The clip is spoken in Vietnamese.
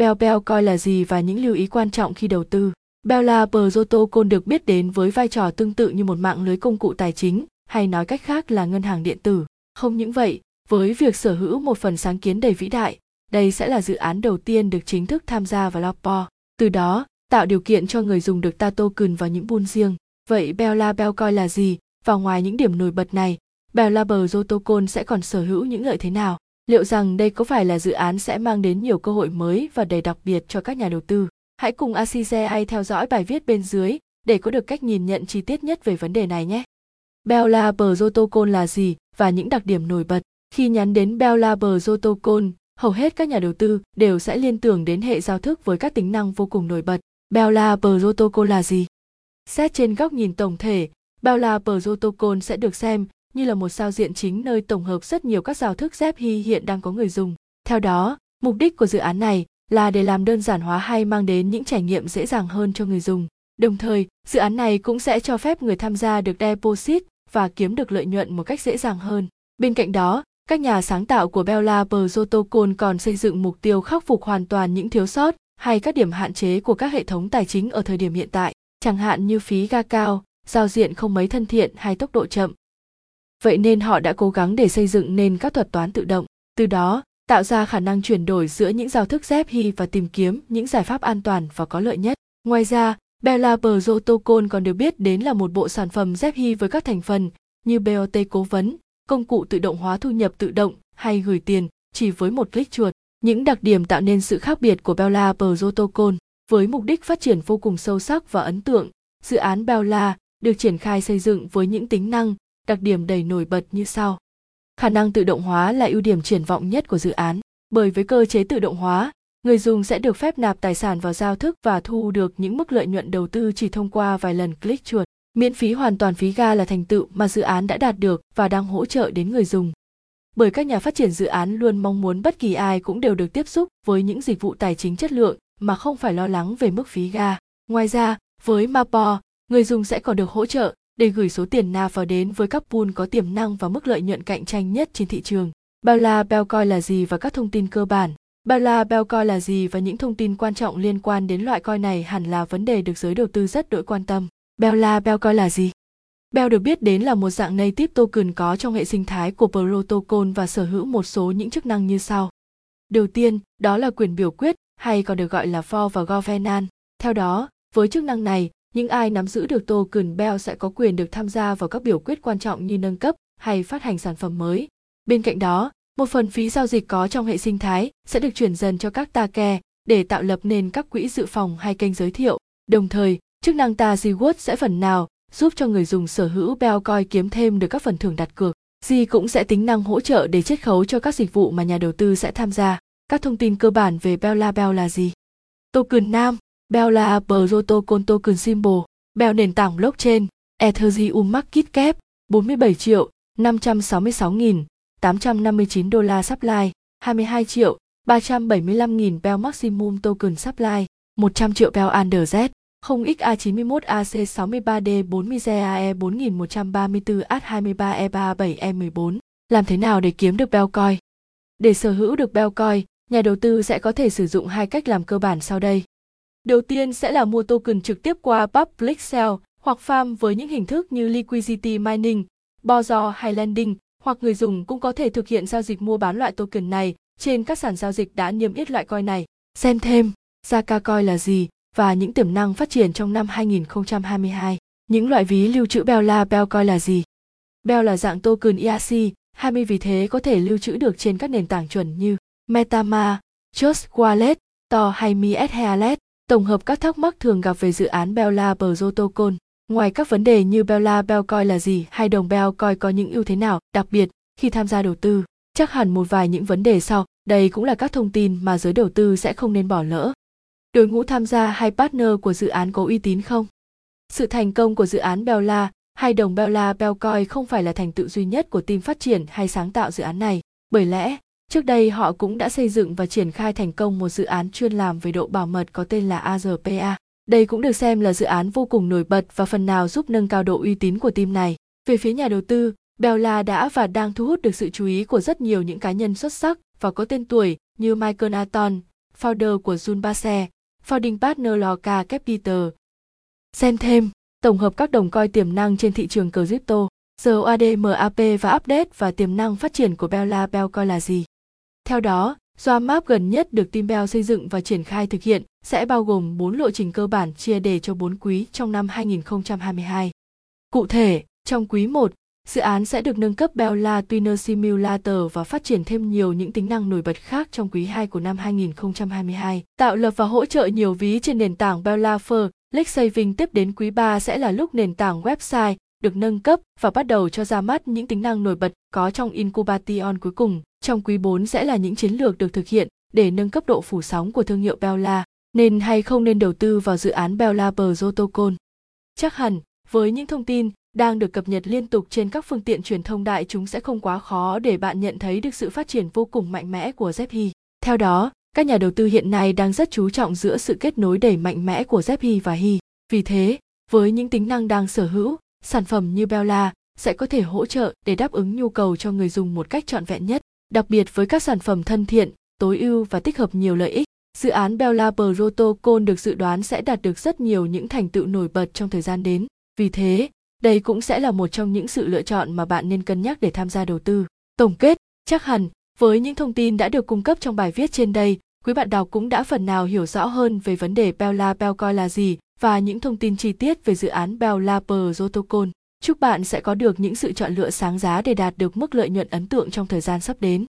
Bell Bell coi là gì và những lưu ý quan trọng khi đầu tư. Bella Protocol được biết đến với vai trò tương tự như một mạng lưới công cụ tài chính, hay nói cách khác là ngân hàng điện tử. Không những vậy, với việc sở hữu một phần sáng kiến đầy vĩ đại, đây sẽ là dự án đầu tiên được chính thức tham gia vào Lopo. Từ đó, tạo điều kiện cho người dùng được ta token vào những buôn riêng. Vậy Bella Bell coi là gì? Và ngoài những điểm nổi bật này, Bella Protocol sẽ còn sở hữu những lợi thế nào? Liệu rằng đây có phải là dự án sẽ mang đến nhiều cơ hội mới và đầy đặc biệt cho các nhà đầu tư? Hãy cùng ACCI theo dõi bài viết bên dưới để có được cách nhìn nhận chi tiết nhất về vấn đề này nhé. Bella Protocol là gì và những đặc điểm nổi bật? Khi nhắn đến Bella Protocol, hầu hết các nhà đầu tư đều sẽ liên tưởng đến hệ giao thức với các tính năng vô cùng nổi bật. Bella Protocol là gì? Xét trên góc nhìn tổng thể, Bella Protocol sẽ được xem như là một sao diện chính nơi tổng hợp rất nhiều các giao thức ZPI hiện đang có người dùng. Theo đó, mục đích của dự án này là để làm đơn giản hóa hay mang đến những trải nghiệm dễ dàng hơn cho người dùng. Đồng thời, dự án này cũng sẽ cho phép người tham gia được deposit và kiếm được lợi nhuận một cách dễ dàng hơn. Bên cạnh đó, các nhà sáng tạo của Bella Protocol còn xây dựng mục tiêu khắc phục hoàn toàn những thiếu sót hay các điểm hạn chế của các hệ thống tài chính ở thời điểm hiện tại, chẳng hạn như phí ga cao, giao diện không mấy thân thiện hay tốc độ chậm. Vậy nên họ đã cố gắng để xây dựng nên các thuật toán tự động. Từ đó, tạo ra khả năng chuyển đổi giữa những giao thức ZPI và tìm kiếm những giải pháp an toàn và có lợi nhất. Ngoài ra, Bella Protocol còn được biết đến là một bộ sản phẩm ZPI với các thành phần như BOT cố vấn, công cụ tự động hóa thu nhập tự động hay gửi tiền chỉ với một click chuột. Những đặc điểm tạo nên sự khác biệt của Bella Protocol với mục đích phát triển vô cùng sâu sắc và ấn tượng. Dự án Bella được triển khai xây dựng với những tính năng, đặc điểm đầy nổi bật như sau. Khả năng tự động hóa là ưu điểm triển vọng nhất của dự án, bởi với cơ chế tự động hóa, người dùng sẽ được phép nạp tài sản vào giao thức và thu được những mức lợi nhuận đầu tư chỉ thông qua vài lần click chuột. Miễn phí hoàn toàn phí ga là thành tựu mà dự án đã đạt được và đang hỗ trợ đến người dùng. Bởi các nhà phát triển dự án luôn mong muốn bất kỳ ai cũng đều được tiếp xúc với những dịch vụ tài chính chất lượng mà không phải lo lắng về mức phí ga. Ngoài ra, với mapo, người dùng sẽ còn được hỗ trợ để gửi số tiền nào vào đến với các pool có tiềm năng và mức lợi nhuận cạnh tranh nhất trên thị trường. Bella Belcoin là gì và các thông tin cơ bản. Bella Belcoin là gì và những thông tin quan trọng liên quan đến loại coin này hẳn là vấn đề được giới đầu tư rất đội quan tâm. Bella Belcoin là gì? Bell được biết đến là một dạng native token có trong hệ sinh thái của protocol và sở hữu một số những chức năng như sau. Đầu tiên, đó là quyền biểu quyết hay còn được gọi là for và governance. Theo đó, với chức năng này, những ai nắm giữ được token Bell sẽ có quyền được tham gia vào các biểu quyết quan trọng như nâng cấp hay phát hành sản phẩm mới. Bên cạnh đó, một phần phí giao dịch có trong hệ sinh thái sẽ được chuyển dần cho các ta kè để tạo lập nên các quỹ dự phòng hay kênh giới thiệu. Đồng thời, chức năng ta Reward sẽ phần nào giúp cho người dùng sở hữu Bell Coin kiếm thêm được các phần thưởng đặt cược. G cũng sẽ tính năng hỗ trợ để chiết khấu cho các dịch vụ mà nhà đầu tư sẽ tham gia. Các thông tin cơ bản về Bella Bell là gì? Token Nam Bell là Protocol Token Symbol, Bell nền tảng blockchain, Ethereum Market Cap, 47 triệu 566 nghìn 859 đô la supply, 22 triệu 375 nghìn Bell Maximum Token Supply, 100 triệu Bell Under Z, 0XA91 AC63D 40 GAE 4134 AT23 E37 E14. Làm thế nào để kiếm được Bell Coin? Để sở hữu được Bell Coin, nhà đầu tư sẽ có thể sử dụng hai cách làm cơ bản sau đây. Đầu tiên sẽ là mua token trực tiếp qua public sale hoặc farm với những hình thức như liquidity mining, bozo hay lending, hoặc người dùng cũng có thể thực hiện giao dịch mua bán loại token này trên các sàn giao dịch đã niêm yết loại coin này. Xem thêm, Zaka coin là gì và những tiềm năng phát triển trong năm 2022. Những loại ví lưu trữ Bella là Bell coin là gì? Bell là dạng token ERC, 20 vì thế có thể lưu trữ được trên các nền tảng chuẩn như MetaMask, Trust Wallet, Tor hay Mi Wallet tổng hợp các thắc mắc thường gặp về dự án Bella Protocol. Ngoài các vấn đề như Bella Belcoin là gì hay đồng Belcoin có những ưu thế nào đặc biệt khi tham gia đầu tư, chắc hẳn một vài những vấn đề sau, đây cũng là các thông tin mà giới đầu tư sẽ không nên bỏ lỡ. Đội ngũ tham gia hay partner của dự án có uy tín không? Sự thành công của dự án Bella hay đồng Bella Belcoin không phải là thành tựu duy nhất của team phát triển hay sáng tạo dự án này, bởi lẽ Trước đây họ cũng đã xây dựng và triển khai thành công một dự án chuyên làm về độ bảo mật có tên là ARPA. Đây cũng được xem là dự án vô cùng nổi bật và phần nào giúp nâng cao độ uy tín của team này. Về phía nhà đầu tư, Bella đã và đang thu hút được sự chú ý của rất nhiều những cá nhân xuất sắc và có tên tuổi như Michael Aton, founder của Junbase, founding partner Loka Capital. Xem thêm, tổng hợp các đồng coi tiềm năng trên thị trường crypto, radmap và update và tiềm năng phát triển của Bella Bellcoin là gì. Theo đó, Map gần nhất được team Bell xây dựng và triển khai thực hiện sẽ bao gồm 4 lộ trình cơ bản chia đề cho 4 quý trong năm 2022. Cụ thể, trong quý 1, dự án sẽ được nâng cấp Bella Twinner Simulator và phát triển thêm nhiều những tính năng nổi bật khác trong quý 2 của năm 2022. Tạo lập và hỗ trợ nhiều ví trên nền tảng Bella Fur, Lake Saving tiếp đến quý 3 sẽ là lúc nền tảng website được nâng cấp và bắt đầu cho ra mắt những tính năng nổi bật có trong Incubation cuối cùng. Trong quý 4 sẽ là những chiến lược được thực hiện để nâng cấp độ phủ sóng của thương hiệu Bella. Nên hay không nên đầu tư vào dự án Bella Protocol? Chắc hẳn, với những thông tin đang được cập nhật liên tục trên các phương tiện truyền thông đại chúng sẽ không quá khó để bạn nhận thấy được sự phát triển vô cùng mạnh mẽ của Zephy. Theo đó, các nhà đầu tư hiện nay đang rất chú trọng giữa sự kết nối đầy mạnh mẽ của Zephy và Hy. Vì thế, với những tính năng đang sở hữu, sản phẩm như Bella sẽ có thể hỗ trợ để đáp ứng nhu cầu cho người dùng một cách trọn vẹn nhất, đặc biệt với các sản phẩm thân thiện, tối ưu và tích hợp nhiều lợi ích. Dự án Bella Protocol được dự đoán sẽ đạt được rất nhiều những thành tựu nổi bật trong thời gian đến. Vì thế, đây cũng sẽ là một trong những sự lựa chọn mà bạn nên cân nhắc để tham gia đầu tư. Tổng kết, chắc hẳn với những thông tin đã được cung cấp trong bài viết trên đây, quý bạn đọc cũng đã phần nào hiểu rõ hơn về vấn đề Bella Bellcoin là gì và những thông tin chi tiết về dự án Bella Protocol. Chúc bạn sẽ có được những sự chọn lựa sáng giá để đạt được mức lợi nhuận ấn tượng trong thời gian sắp đến.